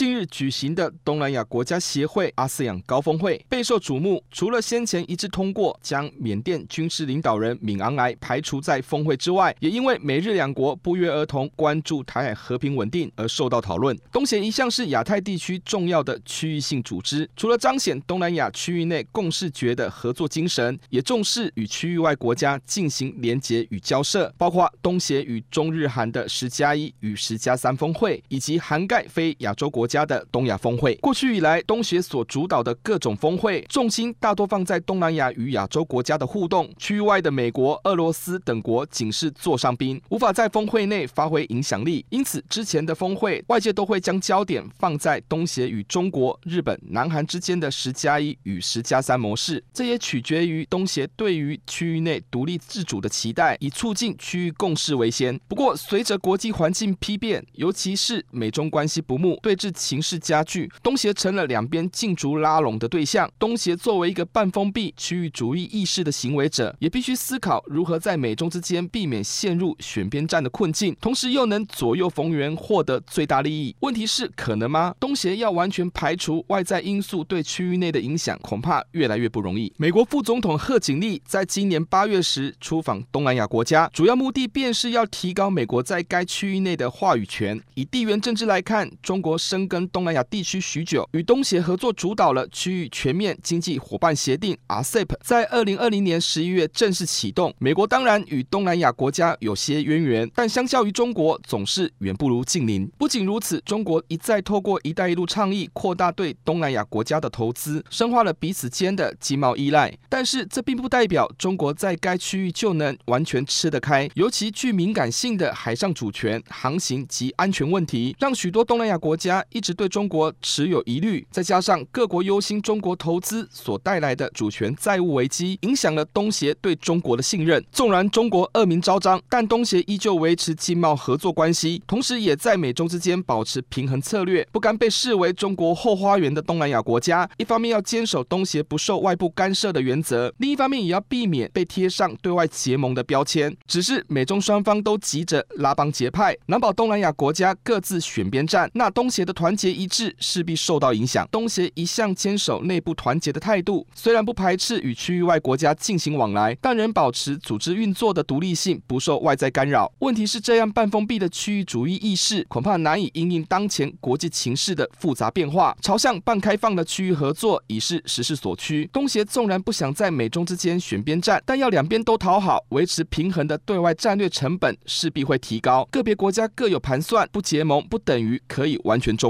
近日举行的东南亚国家协会阿斯亚高峰会备受瞩目，除了先前一致通过将缅甸军事领导人敏昂莱排除在峰会之外，也因为美日两国不约而同关注台海和平稳定而受到讨论。东协一向是亚太地区重要的区域性组织，除了彰显东南亚区域内共识决的合作精神，也重视与区域外国家进行连结与交涉，包括东协与中日韩的十加一与十加三峰会，以及涵盖非亚洲国。家的东亚峰会，过去以来，东协所主导的各种峰会重心大多放在东南亚与亚洲国家的互动，区域外的美国、俄罗斯等国仅是座上宾，无法在峰会内发挥影响力。因此，之前的峰会外界都会将焦点放在东协与中国、日本、南韩之间的十加一与十加三模式，这也取决于东协对于区域内独立自主的期待，以促进区域共识为先。不过，随着国际环境丕变，尤其是美中关系不睦，对峙。情势加剧，东协成了两边竞逐拉拢的对象。东协作为一个半封闭区域主义意识的行为者，也必须思考如何在美中之间避免陷入选边站的困境，同时又能左右逢源，获得最大利益。问题是可能吗？东协要完全排除外在因素对区域内的影响，恐怕越来越不容易。美国副总统贺锦丽在今年八月时出访东南亚国家，主要目的便是要提高美国在该区域内的话语权。以地缘政治来看，中国深耕东南亚地区许久，与东协合作主导了区域全面经济伙伴协定 （RCEP），在二零二零年十一月正式启动。美国当然与东南亚国家有些渊源，但相较于中国，总是远不如近邻。不仅如此，中国一再透过“一带一路”倡议，扩大对东南亚国家的投资，深化了彼此间的经贸依赖。但是，这并不代表中国在该区域就能完全吃得开，尤其具敏感性的海上主权、航行及安全问题，让许多东南亚国家一直。对中国持有疑虑，再加上各国忧心中国投资所带来的主权债务危机，影响了东协对中国的信任。纵然中国恶名昭彰，但东协依旧维持经贸合作关系，同时也在美中之间保持平衡策略，不甘被视为中国后花园的东南亚国家，一方面要坚守东协不受外部干涉的原则，另一方面也要避免被贴上对外结盟的标签。只是美中双方都急着拉帮结派，难保东南亚国家各自选边站，那东协的团结一致势必受到影响。东协一向坚守内部团结的态度，虽然不排斥与区域外国家进行往来，但仍保持组织运作的独立性，不受外在干扰。问题是，这样半封闭的区域主义意识，恐怕难以因应当前国际情势的复杂变化。朝向半开放的区域合作已是时势所趋。东协纵然不想在美中之间选边站，但要两边都讨好，维持平衡的对外战略成本势必会提高。个别国家各有盘算，不结盟不等于可以完全中